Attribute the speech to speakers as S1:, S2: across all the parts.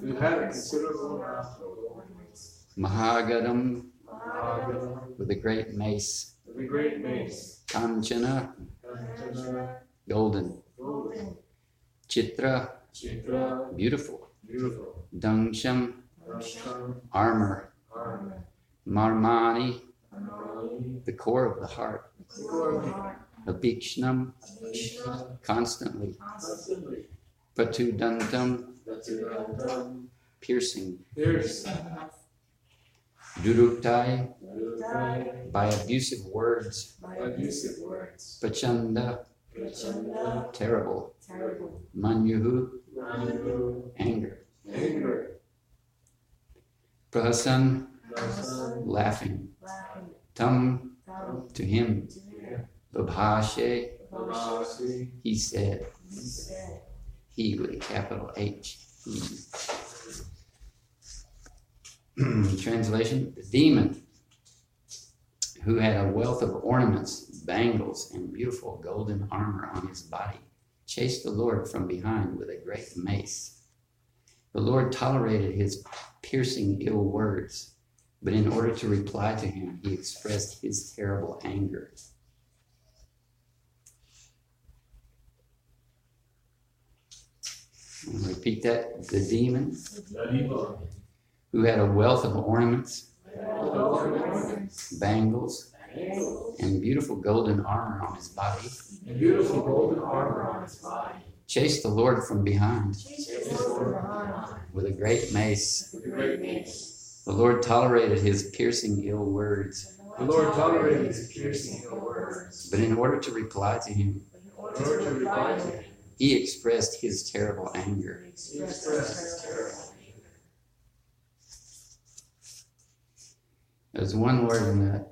S1: who had a considerable amount of ornaments,
S2: Mahagadam
S1: Mahagadam,
S2: with a great mace,
S1: with a great mace,
S2: Kanchana,
S1: Kanchana,
S2: golden,
S1: golden,
S2: Chitra,
S1: Chitra,
S2: beautiful,
S1: beautiful,
S2: Dangsham, armor,
S1: armor,
S2: Marmani, the core of the heart,
S1: Vishna,
S2: constantly,
S1: constantly,
S2: Patudantam, piercing,
S1: Pierce,
S2: Duruktai, by abusive words,
S1: abusive words,
S2: Pachanda, terrible,
S3: Terrible.
S2: Manyuhu, anger,
S1: anger,
S2: Prahasan,
S1: Nasan,
S2: laughing,
S3: Laughing.
S2: Tam, to him,
S3: to him.
S2: Babhashe, he said,
S3: He said.
S2: he with a capital H. Translation The demon who had a wealth of ornaments, bangles, and beautiful golden armor on his body chased the Lord from behind with a great mace. The Lord tolerated his piercing ill words, but in order to reply to him, he expressed his terrible anger. Repeat that. The demon who had a wealth of ornaments, bangles, and beautiful golden armor on his body,
S1: beautiful golden armor on his body,
S2: chased the Lord from behind.
S1: Chased the Lord behind.
S2: With a great mace.
S1: with a great mace.
S2: The Lord tolerated his piercing ill words,
S1: The Lord tolerated his piercing ill words.
S2: but in order to reply to him,
S1: In order to reply to him,
S2: he expressed his terrible anger.
S1: he expressed his terrible
S2: There's one word in the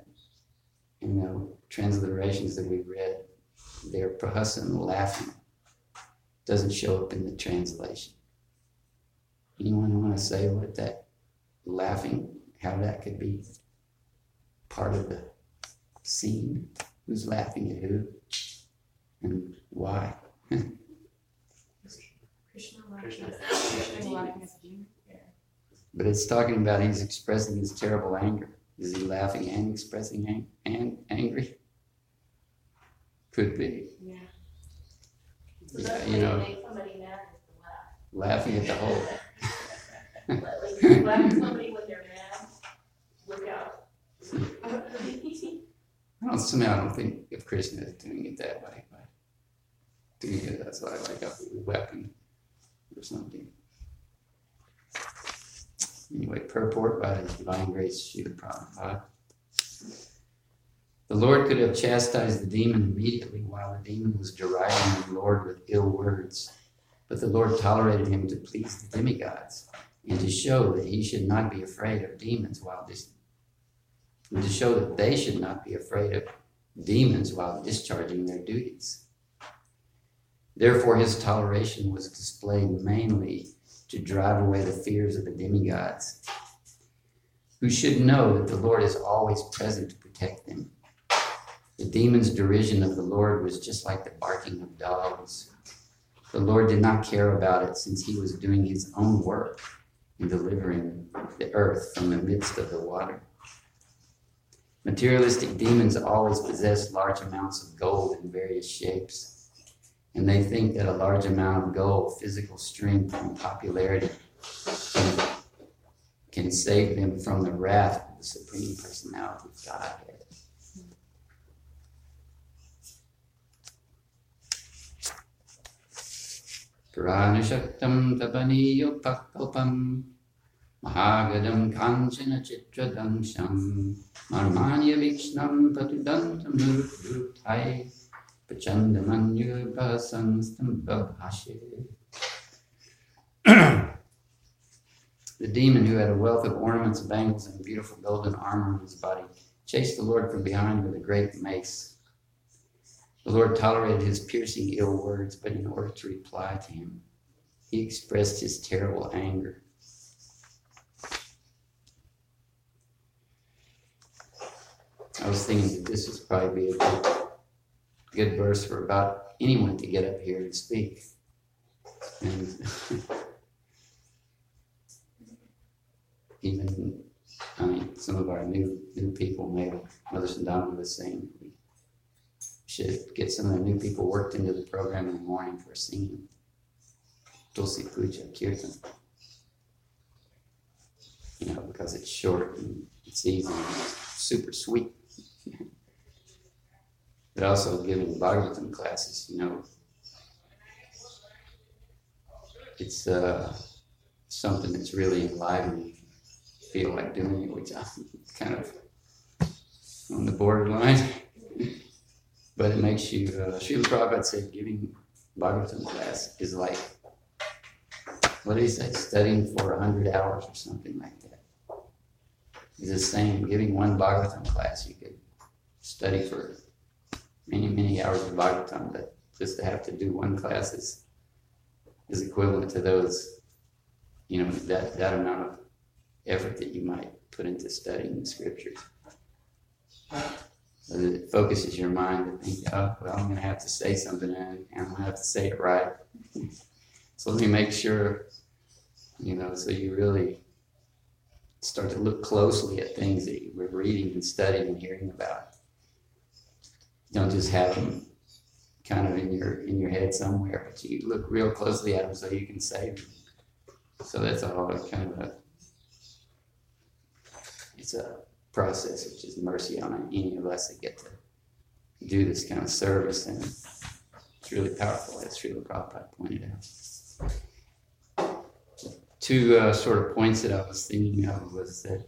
S2: in the transliterations that we read there, prahasan, laughing, doesn't show up in the translation. Anyone want to say what that laughing, how that could be part of the scene? Who's laughing at who? And why?
S3: Krishna
S1: Krishna.
S2: But it's talking about he's expressing his terrible anger. Is he laughing and expressing ang- and angry? Could be.
S3: Yeah.
S4: So
S2: Yeah, you know.
S4: somebody mad is to laugh.
S2: Laughing at the whole.
S4: Like, like you laugh at somebody when they're mad, look out.
S2: I don't, somehow I don't think of Krishna as doing it that way, but doing it as like, like a weapon or something. Anyway, purport by His Divine Grace Srila Prabhupada. The Lord could have chastised the demon immediately while the demon was deriding the Lord with ill words, but the Lord tolerated him to please the demigods and to show that he should not be afraid of demons while dis- and to show that they should not be afraid of demons while discharging their duties. Therefore, his toleration was displayed mainly to drive away the fears of the demigods, who should know that the Lord is always present to protect them. The demons' derision of the Lord was just like the barking of dogs. The Lord did not care about it since he was doing his own work in delivering the earth from the midst of the water. Materialistic demons always possess large amounts of gold in various shapes, and they think that a large amount of gold, physical strength, and popularity can, can save them from the wrath of the Supreme Personality of Godhead. Pranashaktam tapaniyo pakalpam Mahagadam kanchana babhashe The demon who had a wealth of ornaments, bangles, and beautiful golden armor on his body chased the Lord from behind with a great mace. The Lord tolerated his piercing ill words, but in order to reply to him, he expressed his terrible anger. I was thinking that this would probably a good, good verse for about anyone to get up here and speak. And even, I mean, some of our new, new people, maybe Mother Sandana was saying, we should get some of the new people worked into the program in the morning for singing. Tulsi Puja Kirtan. You know, because it's short and it's easy and it's super sweet. But also giving Bhagavatam classes, you know, it's uh, something that's really enlivening. Feel like doing it, which I'm kind of on the borderline. but it makes you, uh, Srila Prabhupada said giving Bhagavatam class is like, what did he say, studying for 100 hours or something like that. He's the same, giving one Bhagavatam class, you could study for many, many hours of Bhagavatam, but just to have to do one class is, is equivalent to those, you know, that, that amount of effort that you might put into studying the scriptures. So that it focuses your mind to think, oh, well, I'm going to have to say something and I'm going to have to say it right. so let me make sure, you know, so you really start to look closely at things that you were reading and studying and hearing about. Don't just have them kind of in your in your head somewhere, but you look real closely at them so you can save them. So that's all kind of a it's a process which is mercy on any of us that get to do this kind of service and it's really powerful as Srila Prabhupada pointed out. Two uh, sort of points that I was thinking of was that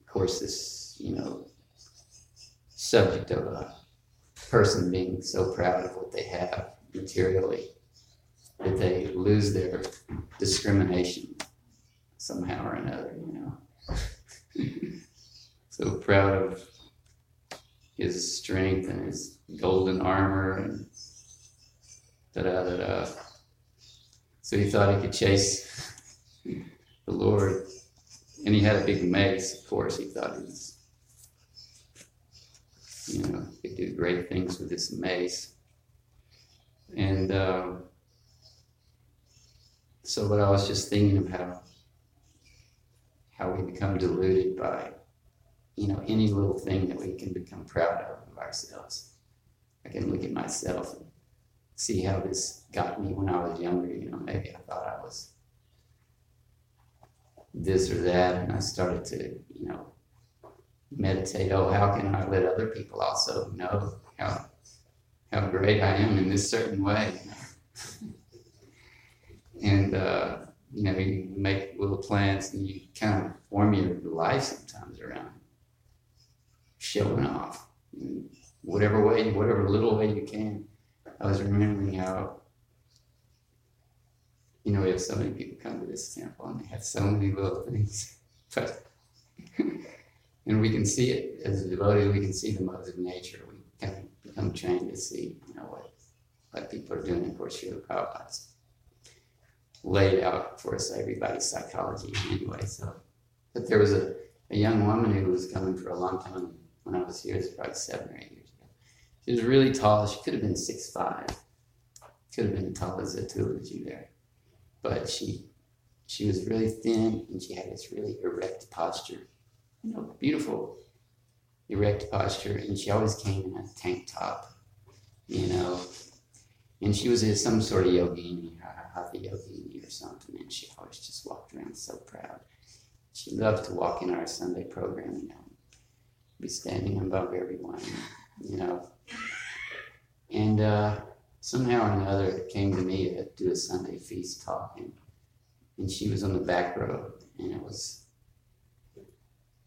S2: of course this, you know, subject of a person being so proud of what they have materially that they lose their discrimination somehow or another, you know. so proud of his strength and his golden armor and da da da da. So he thought he could chase the Lord. And he had a big mace, of course. He thought he was, you know, could do great things with this mace. And um, so, what I was just thinking how how we become deluded by, you know, any little thing that we can become proud of of ourselves. I can look at myself and see how this got me when I was younger. You know, maybe I thought I was this or that, and I started to, you know, meditate. Oh, how can I let other people also know how how great I am in this certain way? and uh, you know, you make little plans and you kind of form your life sometimes around showing off in whatever way, whatever little way you can. I was remembering how, you know, we have so many people come to this temple and they have so many little things, but and we can see it as devotees. We can see the modes of nature. We kind of become trained to see, you know, what what people are doing. Of course, Srila Prabhupada's laid out for us everybody's psychology anyway. So, but there was a, a young woman who was coming for a long time when I was here. It's probably seven or eight years ago. She was really tall. She could have been six five. Could have been as tall as Atulaji there, but she she was really thin and she had this really erect posture. You know, beautiful erect posture, and she always came in a tank top. You know, and she was some sort of yogini, a hatha yogini or something, and she always just walked around so proud. She loved to walk in our Sunday program, you know, be standing above everyone, you know. And uh, somehow or another, it came to me to do a Sunday feast talk, and, and she was on the back row, and it was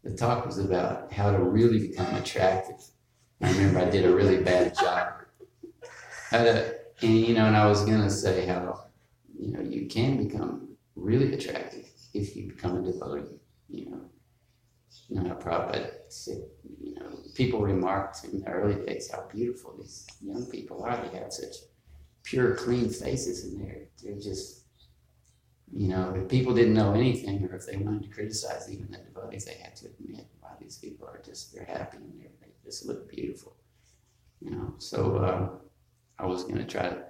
S2: the talk was about how to really become attractive. I remember I did a really bad job. How to and you know, and I was gonna say how you know you can become really attractive if you become a devotee. You know, how Prabhupada said, you know, people remarked in the early days how beautiful these young people are. They have such pure, clean faces, and they're they're just, you know, if people didn't know anything, or if they wanted to criticize even the devotees, they had to admit, wow, these people are just they're happy and they're, they just look beautiful. You know, so. Uh, I was gonna try to,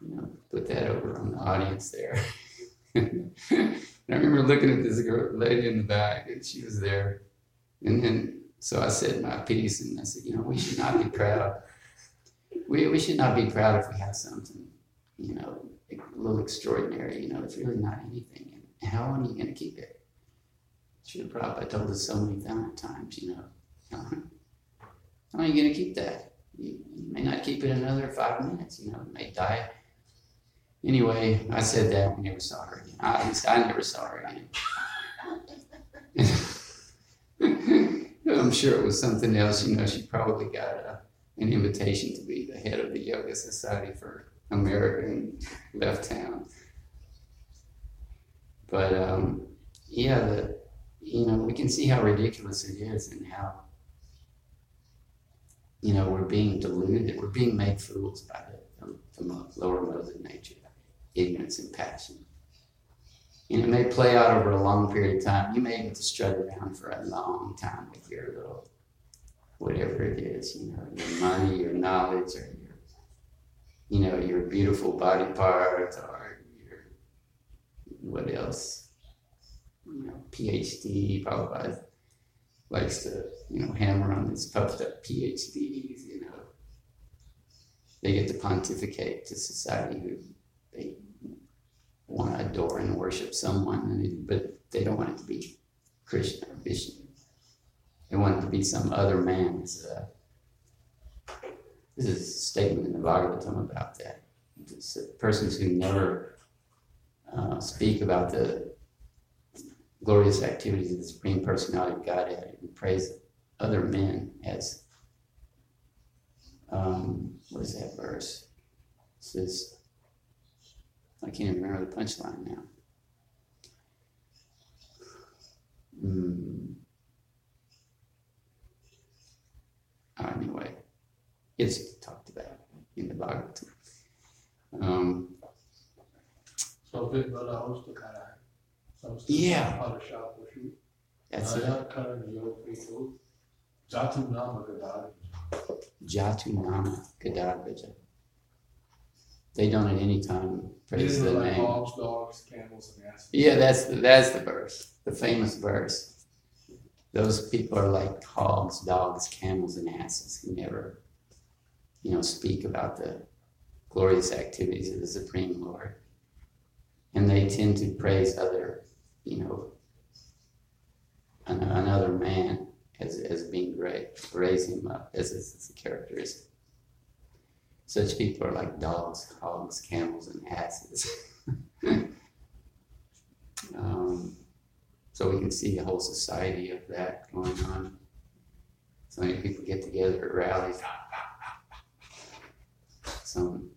S2: you know, put that over on the audience there. I remember looking at this girl, lady in the back, and she was there. And then, so I said my piece, and I said, you know, we should not be proud. We, we should not be proud if we have something, you know, a little extraordinary. You know, it's really not anything. And how long are you going to keep it? Srila Prabhupada told us so many times, you know. Uh-huh. How long are you going to keep that? You, you may not keep it another five minutes, you know, it may die. Anyway, I said that, we never saw her again. I, I never saw her again. I'm sure it was something else, you know, she probably got a, an invitation to be the head of the Yoga Society for America and left town. But um, yeah, the, you know, we can see how ridiculous it is and how you know, we're being deluded, we're being made fools by the, the, lower modes of nature, ignorance and passion. And it may play out over a long period of time. You may have to struggle around for a long time with your little, whatever it is, you know, your money, your knowledge, or you know, your beautiful body part, or your, what else, you know, PhD, probably likes to, you know, hammer on these puffed up PhDs, you know. They get to pontificate to society who they want to adore and worship someone, but they don't want it to be Krishna or Vishnu. They want it to be some other man. Uh, this is a statement in the Bhagavatam about that. It's, persons who never uh, speak about the glorious activities of the Supreme Personality of Godhead and praise other men as, um, what is that verse? It says, I can't remember the punchline now. Uh, anyway, it's talked about in the Bhagavatam. Um,
S5: Something about a host of kind of.
S2: Yeah. That's it.
S5: Karan Yog Jatu Nama.
S2: Gadagraja. They don't at any time praise the
S5: like
S2: name.
S5: hogs, dogs, camels, and asses.
S2: Yeah, that's the, that's the verse, the famous verse. Those people are like hogs, dogs, camels, and asses who never, you know, speak about the glorious activities of the Supreme Lord. And they tend to praise other, you know, another man as, as being great, raise him up as, a characteristic. Such people are like dogs, hogs, camels, and asses. Um, so we can see a whole society of that going on. So many people get together at rallies. Some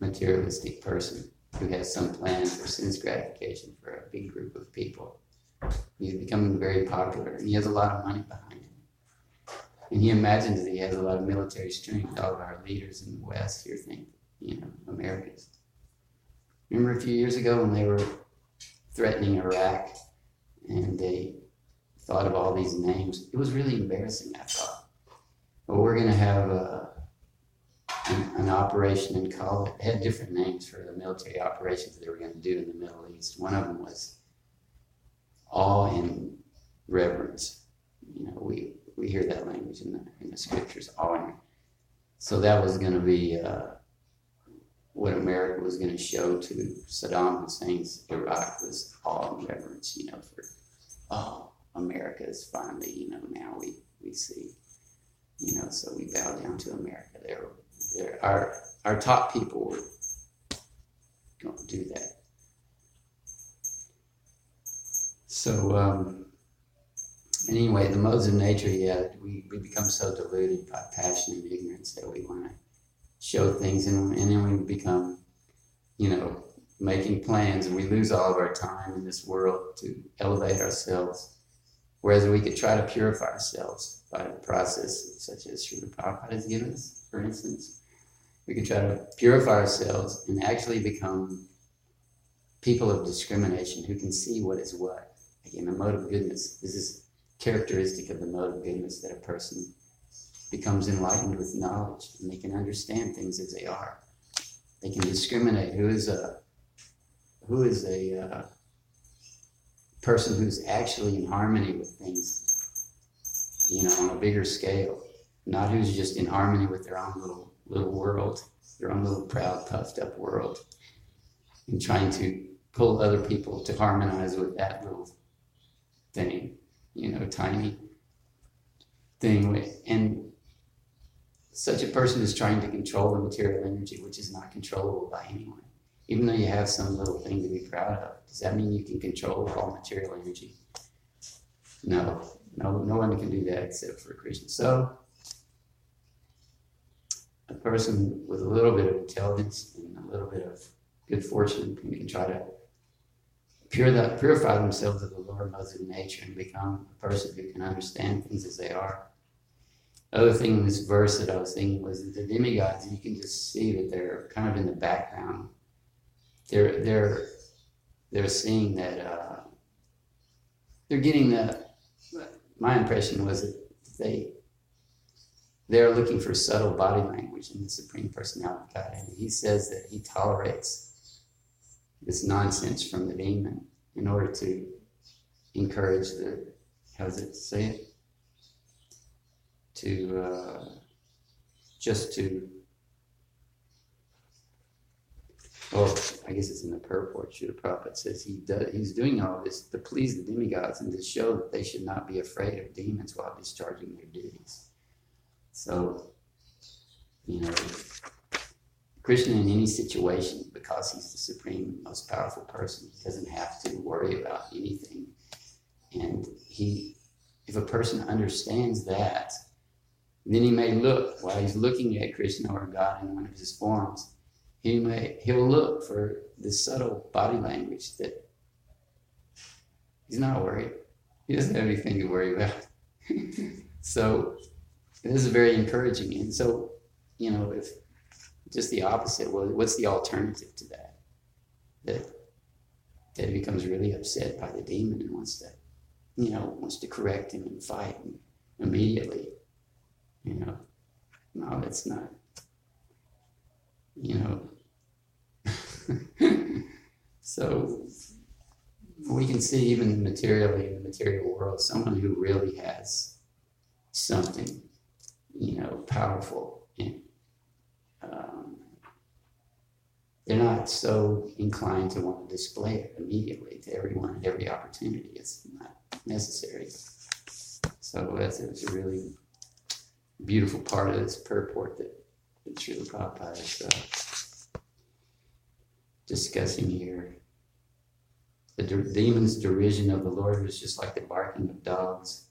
S2: materialistic person who has some plan for sense gratification for a big group of people. He's becoming very popular and he has a lot of money behind him. And he imagines that he has a lot of military strength. All of our leaders in the West here think, you know, Americans. Remember a few years ago when they were threatening Iraq and they thought of all these names. It was really embarrassing, I thought. But we're going to have a, an, operation it, it had different names for the military operations they were going to do in the Middle East. One of them was awe and reverence. You know, we, we hear that language in the, in the scriptures, awe and so that was going to be uh, what America was going to show to Saddam Hussein's Iraq was awe and reverence, you know, for, oh, America is finally, you know, now we, we see, you know, so we bow down to America. They're, our, our top people don't do that. So, um, anyway, the modes of nature, yeah, we, we become so deluded by passion and ignorance that we want to show things and, and then we become, you know, making plans and we lose all of our time in this world to elevate ourselves. Whereas we could try to purify ourselves by a process such as Srila Prabhupada has given us, for instance. We can try to purify ourselves and actually become people of discrimination who can see what is what. Again, the mode of goodness. This is characteristic of the mode of goodness that a person becomes enlightened with knowledge and they can understand things as they are. They can discriminate who is a who is a uh, person who's actually in harmony with things, you know, on a bigger scale, not who's just in harmony with their own little little world, their own little proud, puffed up world, and trying to pull other people to harmonize with that little thing, you know, tiny thing. And such a person is trying to control the material energy, which is not controllable by anyone. Even though you have some little thing to be proud of, does that mean you can control all material energy? No, no, no one can do that except for Krishna. So, person with a little bit of intelligence and a little bit of good fortune can, can try to pure that, purify themselves of the lower modes of nature and become a person who can understand things as they are. Other thing in this verse that I was thinking was the demigods, you can just see that they're kind of in the background. They're they're they're seeing that uh, they're getting the. My impression was that they they're looking for subtle body language in the Supreme Personality God, and He says that He tolerates this nonsense from the demon in order to encourage the how does it say it? To uh, just to well I guess it's in the purport Srila Prabhupada says he does he's doing all this to please the demigods and to show that they should not be afraid of demons while discharging their duties so you know Krishna in any situation, because he's the supreme, most powerful person, he doesn't have to worry about anything. And he, if a person understands that, then he may look while he's looking at Krishna or God in one of his forms. He may he'll look for the subtle body language that he's not worried. He doesn't have anything to worry about. so this is very encouraging. And so, you know, if just the opposite. Well, what's the alternative to that? That that he becomes really upset by the demon and wants to, you know, wants to correct him and fight him immediately. You know, no, that's not. You know, so we can see even materially in the material world, someone who really has something, you know, powerful and um, they're not so inclined to want to display it immediately to everyone at every opportunity. It's not necessary. So that's it's a really beautiful part of this purport that, that Srila Prabhupada is uh, discussing here. The de- demon's derision of the Lord was just like the barking of dogs.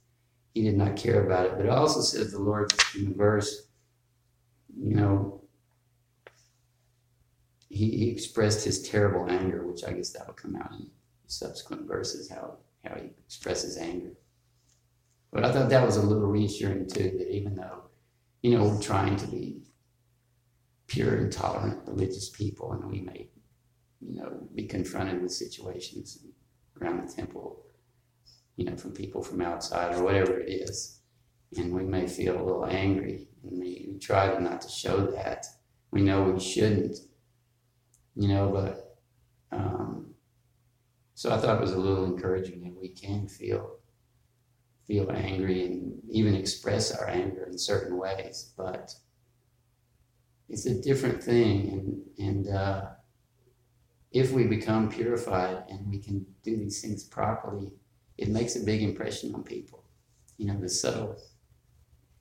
S2: He did not care about it. But it also says the Lord in the verse, you know, he, he expressed his terrible anger, which I guess that will come out in subsequent verses, how, how he expresses anger. But I thought that was a little reassuring too, that even though, you know, we're trying to be pure and tolerant religious people, and we may, you know, be confronted with situations around the temple, you know, from people from outside or whatever it is, and we may feel a little angry, and we, we try not to show that. We know we shouldn't, you know, but um, so I thought it was a little encouraging that we can feel feel angry and even express our anger in certain ways, but it's a different thing, and and uh, if we become purified and we can do these things properly, it makes a big impression on people. You know, the subtle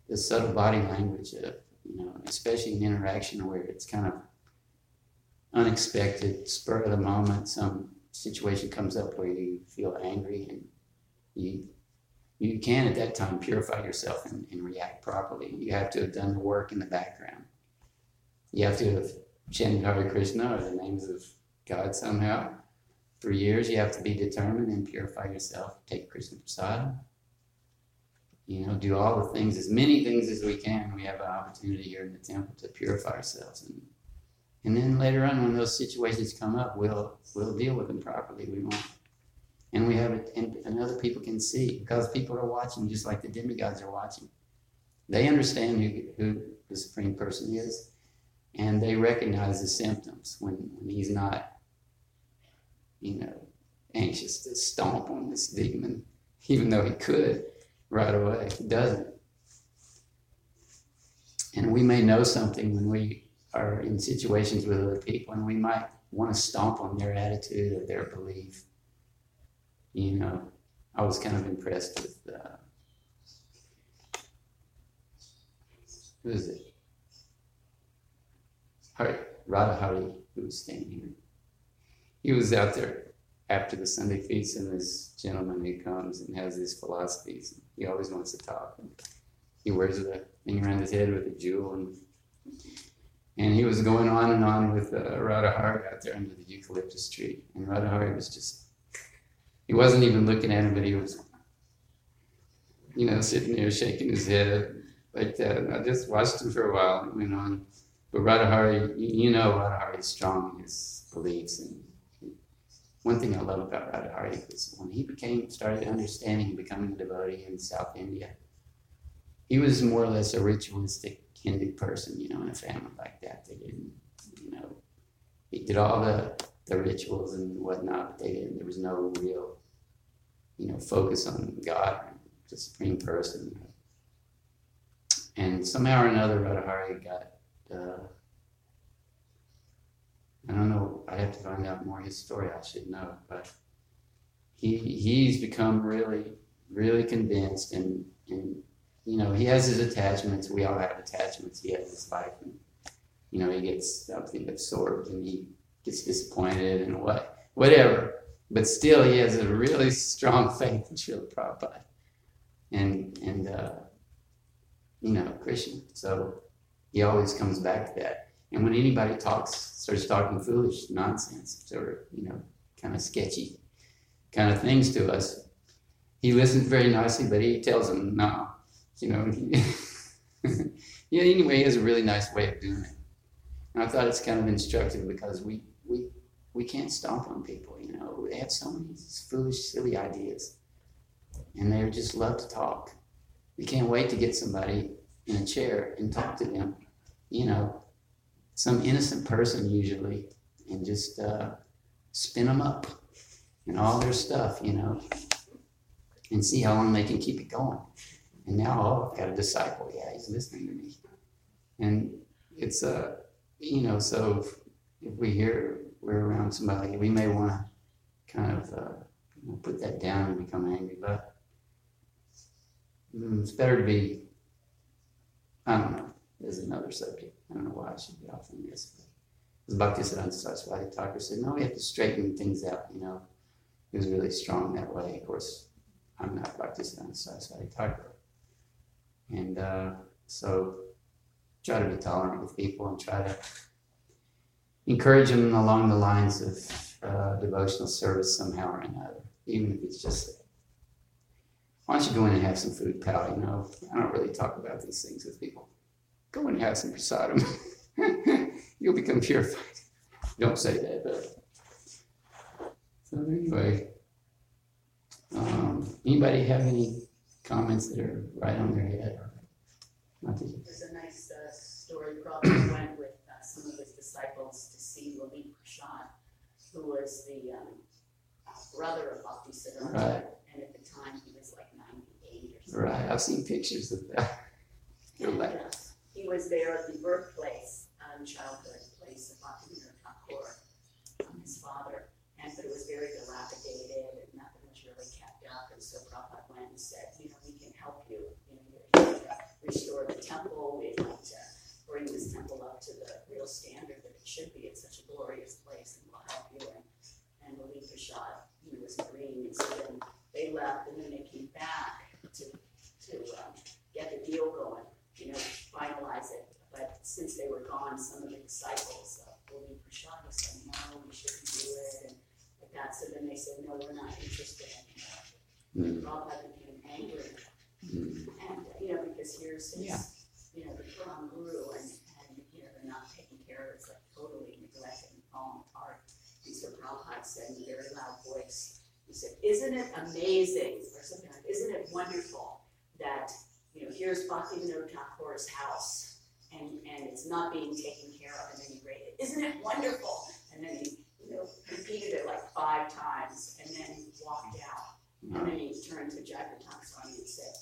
S2: the subtle body language of you know, especially in interaction where it's kind of unexpected, spur of the moment, some situation comes up where you feel angry and you you can at that time purify yourself and, and react properly. You have to have done the work in the background. You have to have chanted Hare Krishna or the names of God somehow for years. You have to be determined and purify yourself. Take Krishna Prasad. You know, do all the things, as many things as we can. We have an opportunity here in the temple to purify ourselves and and then later on, when those situations come up, we'll we'll deal with them properly. We won't, and we have it, and, and other people can see because people are watching, just like the demigods are watching. They understand who, who the supreme person is, and they recognize the symptoms when when he's not, you know, anxious to stomp on this demon, even though he could right away. He doesn't. And we may know something when we are in situations with other people, and we might want to stomp on their attitude or their belief. You know, I was kind of impressed with uh, who is it? Hari, Radha Hari, who was standing here. He was out there after the Sunday feast, and this gentleman he comes and has these philosophies. He always wants to talk. He wears a thing around his head with a jewel, and and he was going on and on with uh, out there under the eucalyptus tree. And Radha was just, he wasn't even looking at him, but he was, you know, sitting there shaking his head like that. And I just watched him for a while and went on. But Radha Hari, you, know, Radha is strong in his beliefs. And one thing I love about Radha Hari is when he became, started understanding and becoming a devotee in South India, he was more or less a ritualistic Hindu person, you know, in a family like that. They didn't, you know, he did all the, the rituals and whatnot, but they didn't, there was no real, you know, focus on God, the supreme person. And somehow or another, Radhahari got, uh, I don't know, I have to find out more his story, I should know, but he, he's become really, really convinced and, and you know, he has his attachments. We all have attachments. He has his life, and you know, he gets something absorbed and he gets disappointed and what, whatever. But still, he has a really strong faith in Srila Prabhupada, and and uh, you know, Krishna. So he always comes back to that. And when anybody talks, starts talking foolish nonsense or you know, kind of sketchy kind of things to us, he listens very nicely, but he tells them no you know. yeah, anyway, he has a really nice way of doing it. And I thought it's kind of instructive because we, we, we can't stomp on people, you know. They have so many foolish, silly ideas. And they just love to talk. We can't wait to get somebody in a chair and talk to them, you know, some innocent person usually, and just uh, spin them up and all their stuff, you know, and see how long they can keep it going. And now, oh, I've got a disciple. Yeah, he's listening to me. And it's a, uh, you know, so if, if we hear we're around somebody, we may want to kind of uh, put that down and become angry. But mm, it's better to be, I don't know, there's another subject. I don't know why I should be off on this. But Bhaktisiddhanta Saraswati Thakur said, no, we have to straighten things out, you know. He was really strong that way. Of course, I'm not Bhakti Bhaktisiddhanta Saraswati Thakur. And uh, so try to be tolerant with people and try to encourage them along the lines of uh, devotional service somehow or another, even if it's just why don't you go in and have some food, pal? You know, I don't really talk about these things with people. Go and have some prasadam. You'll become purified. Don't say that, but so anyway. Um, anybody have any comments that are right on their head.
S4: There's a nice uh, story Prabhupada went with uh, some of his disciples to see Lalit Prashad, who was the um, brother of Bhakti Siddhanta.
S2: Right.
S4: And at the time, he was like 98 or something.
S2: right, I've seen pictures of that. You're like,
S4: was there at the birthplace, um, childhood place of Thakur, um, his father. And but it was very dilapidated and nothing was really kept up. And so Prabhupada went and said, you know, we can help you. You know, you're here to restore the temple. We'd like to bring this temple up to the real standard that it should be. It's such a glorious place, and we'll help you. And and Lalit Prashad, you know, was agreeing. And so then they left, and then they came back to to um, get the deal going. You know, finalize it. But since they were gone, some of the disciples of Lalit Prashad was saying, "No, we shouldn't do it." And like that. So then they said, "No, we're not interested." And
S2: mm,
S4: Prabhupada became angry
S2: mm,
S4: and, you know, because here's his,
S2: Yeah.
S4: you know, the Quran guru and, and, you know, they're not taking care of it, it's like totally neglected and falling apart. And so Prabhupada said in a very loud voice, he said, isn't it amazing, or something like, isn't it wonderful that, you know, here's Bhaktivinoda Thakur's house and, and it's not being taken care of in any way. Isn't it wonderful? And then he repeated it like five times and then walked out. And then he turned to Jack Thompson and said,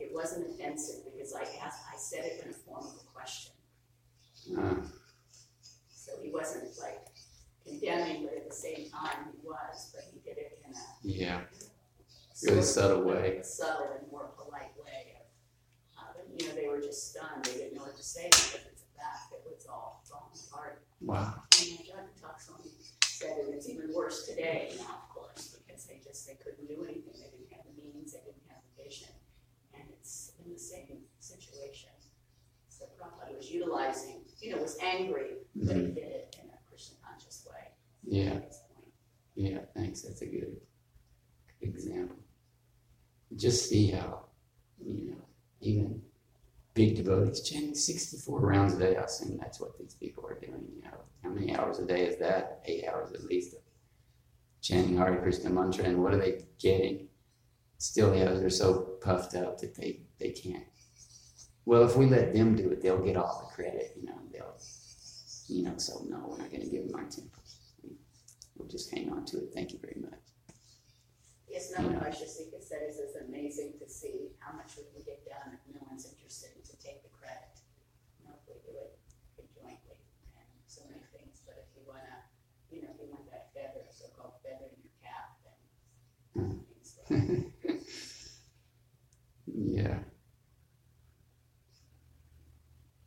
S4: it wasn't offensive because I asked, I said it in a form of a question. So he wasn't like condemning, but at the same time he was, but he did it in a.
S2: yeah, Really subtle way.
S4: Subtle and more polite way of, uh, but, you know, they were just stunned, they didn't know what to say because it's a fact that was all falling apart.
S2: wow.
S4: And Judge Tuckson said that it's even worse today now, of course, because they just, they couldn't do anything, they didn't have the means, they didn't have the vision. And it's in the same situation. So Prabhupada was utilizing, you know, was angry, but he
S2: mm-hmm.
S4: did it in a Krishna conscious way.
S2: Yeah,
S4: at this point.
S2: yeah, thanks. That's a good, good example. Just see how, you know, even big devotees chanting 64 rounds a day. I assume that's what these people are doing. You know, how many hours a day is that? Eight hours at least of chanting Hare Krishna mantra. And what are they getting? Still, yeah, they're so puffed up that they, they can't. Well, if we let them do it, they'll get all the credit, you know, they'll, you know, so no, we're not going to give them our temple. We'll just hang on to it. Thank you very much.
S4: Yes, no, I just think it says it's amazing to see how much we can get done if no one's interested to take the credit. You know, if we do it conjointly and so many things, but if you wanna, you know, if you want that feather, so-called feather in your cap, like
S2: yeah.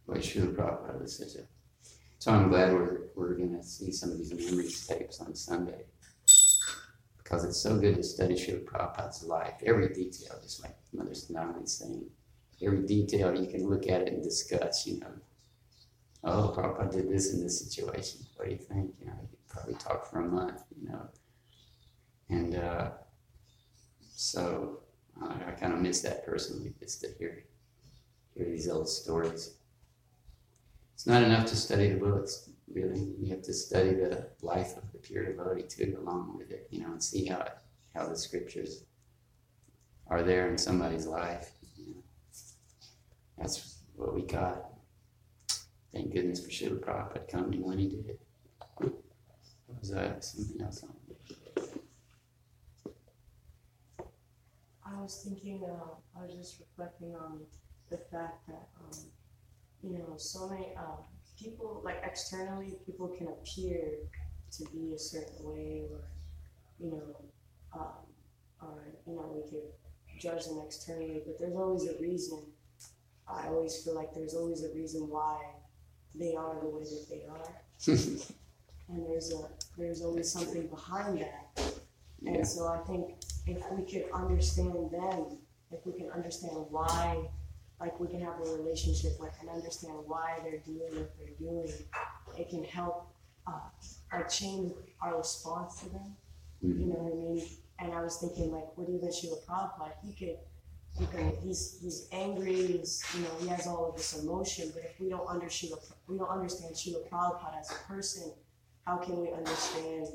S2: Boy, sure, Prabhupada was such a. So I'm glad we're, we're going to see some of these memories tapes on Sunday. Because it's so good to study Srila Prabhupada's life, every detail, just like Mother Sonali's saying. Every detail you can look at it and discuss, you know. Oh, Prabhupada did this in this situation. What do you think? You know, you could probably talk for a month, you know. And uh, so uh, I, I kind of miss that personally, just to hear hear these old stories. It's not enough to study the books, really. You have to study the life of the pure devotee too, along with it, you know, and see how how the scriptures are there in somebody's life. You know. That's what we got. Thank goodness for Srila Prabhupada coming when he did. What was that? Something else on?
S3: I was thinking, uh, I was just reflecting on the fact that, um, you know, so many uh, people, like externally, people can appear to be a certain way, or you know, um, or you know, we could judge them externally, but there's always a reason. I always feel like there's always a reason why they are the way that they are, and there's a there's always something behind that.
S2: Yeah.
S3: And so I think if we could understand them, if we can understand why, like we can have a relationship with and understand why they're doing what they're doing, it can help uh, change our response to them. You know what I mean? And I was thinking like what even Srila Prabhupada, he could, he could, he's he's angry, he's you know he has all of this emotion, but if we don't under we don't understand Srila Prabhupada as a person, how can we understand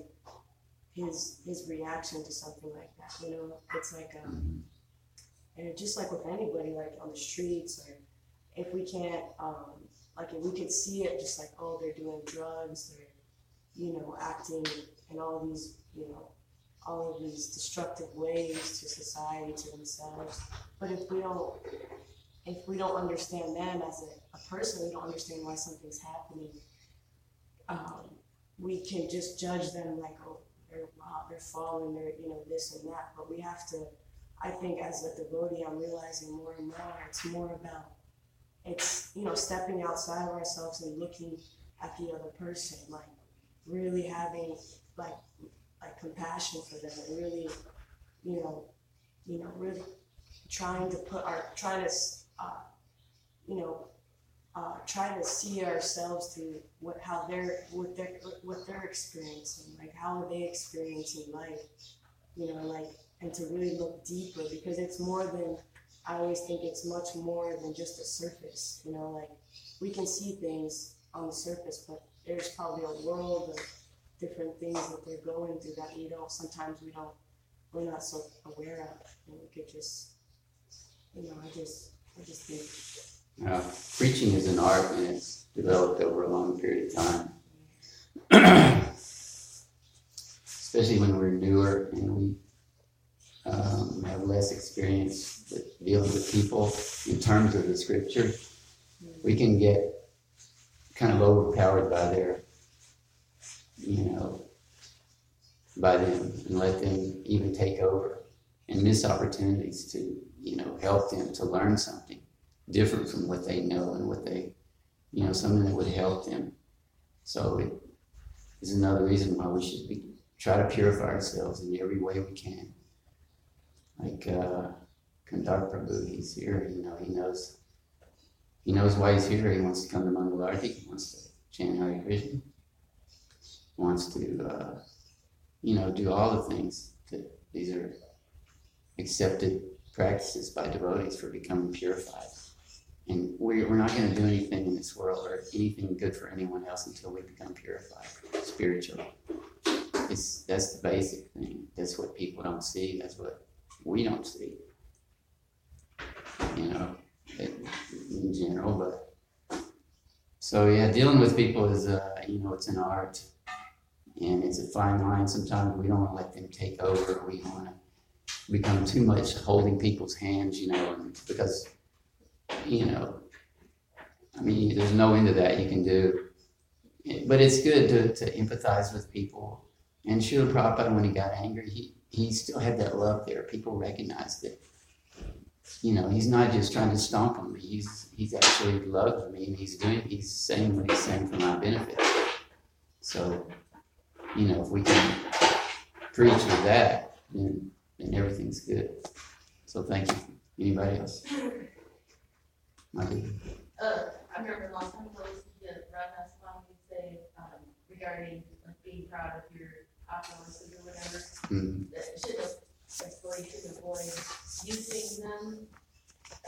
S3: his his reaction to something like that? You know, it's like um, and just like with anybody, like on the streets, or if we can't, um, like if we could see it, just like oh they're doing drugs, they're you know acting in all these you know all of these destructive ways to society, to themselves. But if we don't, if we don't understand them as a, a person, we don't understand why something's happening. Um, we can just judge them like, oh, they're wow, they're falling, they're you know this and that. But we have to. I think as a devotee, I'm realizing more and more. It's more about it's you know stepping outside of ourselves and looking at the other person, like really having like like compassion for them and really, you know, you know, really trying to put our trying to, uh, you know, uh, try to see ourselves through what how they're what they're what they're experiencing, like how are they experiencing life, you know, like and to really look deeper because it's more than I always think it's much more than just a surface, you know, like we can see things on the surface, but there's probably a world of different things that they're going through that you don't sometimes we don't we're not so aware of and we could just you know i just i just think
S2: Uh, preaching is an art and it's developed over a long period of time. especially when we're newer and we um, have less experience with dealing with people in terms of the scripture, we can get kind of overpowered by their, you know, by them and let them even take over and miss opportunities to, you know, help them to learn something different from what they know and what they, you know, something that would help them. So it is another reason why we should be try to purify ourselves in every way we can. Like uh, Kandar Prabhu, he's here. You know, he knows. He knows why he's here. He wants to come to Mangalarti. He wants to chant Hare Krishna. He wants to, uh, you know, do all the things that these are accepted practices by devotees for becoming purified. And we're, we're not going to do anything in this world or anything good for anyone else until we become purified spiritually. It's, that's the basic thing. That's what people don't see. That's what we don't see. You know, in in general, but so yeah, dealing with people is, uh, you know, it's an art and it's a fine line. Sometimes we don't want to let them take over. We want to become too much holding people's hands, you know, because, you know, I mean, there's no end to that you can do. But it's good to, to empathize with people. And Srila Prabhupada, when he got angry, he, he still had that love there. People recognized it. You know, he's not just trying to stomp on me. He's he's actually loved me, and he's doing he's saying what he's saying for my benefit. So, you know, if we can preach with that, then then everything's good. So thank you. Anybody else?
S6: Uh, I remember last time I was the Radha Swami say, um, regarding like being proud of your accomplishments or whatever,
S2: Mm,
S6: that should have, like, you should avoid using them,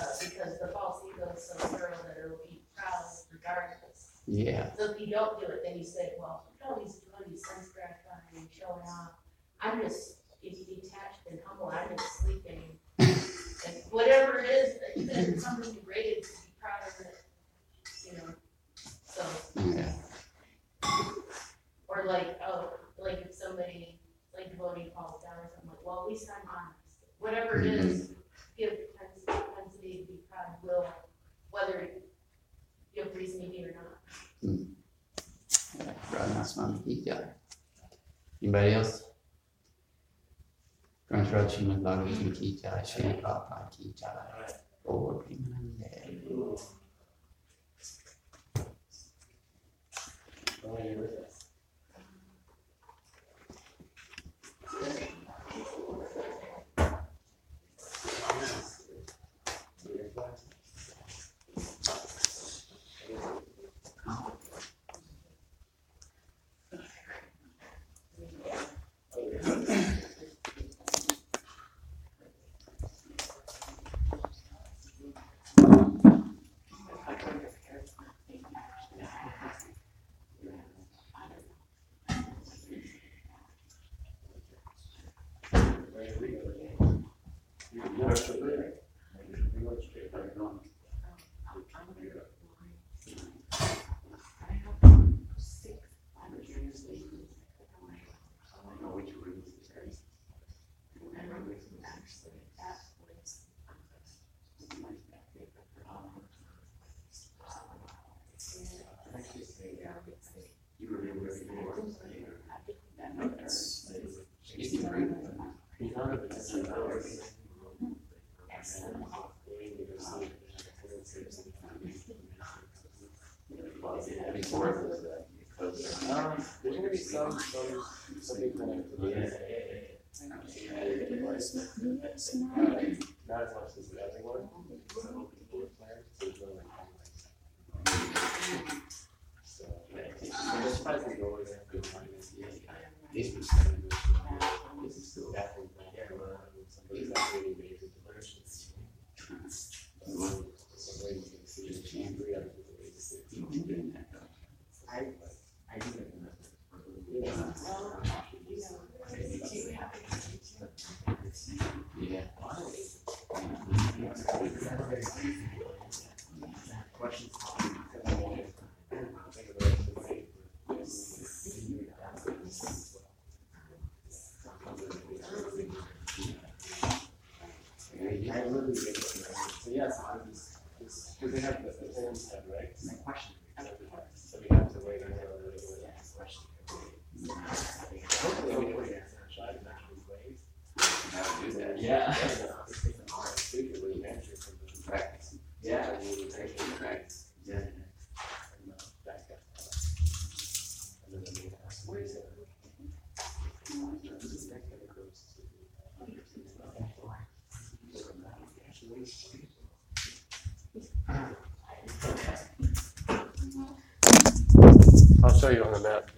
S6: uh, because the false ego is so thorough that it'll be proud regardless.
S2: yeah.
S6: So if you don't do it, then you say, well, look at all these doing these sense gratifying and showing off. I'm just, if you detached and humble, I'm just sleeping. Whatever it is, that even if it's something degraded, to be proud of it, you know, so.
S2: Yeah.
S6: Or like, oh, like if somebody, like devotee falls down or something, like, well, at least I'm honest. Whatever it is, mm-hmm. give propensity, propensity to be proud of will, whether you have reason to be or not. Mm.
S2: Yeah, Radha Swami Ki Jai. Anybody else? Shrimad Bhagavatam ki jai, Shri Prabhupada ki jai. Lord,
S1: we Not as much as the other one. So, keyboard player, so there's no like highlights. So, I'm just surprised they go over there for the minus This was This is still definitely not here. Somebody's not really major diversions. Some way you can see the three other ways to see. I, I do it.
S2: Yeah.
S1: I really get it. So yes, I was, because they have the, the homestead, right?
S7: My question.
S1: So we have to wait until the regular question. Hopefully, hopefully, try to actually wait.
S7: How to do that.
S1: Yeah. Secretly, answer from the.
S7: Practice.
S1: Yeah.
S7: Practice. Yeah.
S1: And, uh, back up. And then the main house, where is it? This is next to the gross. I'll show you on the map.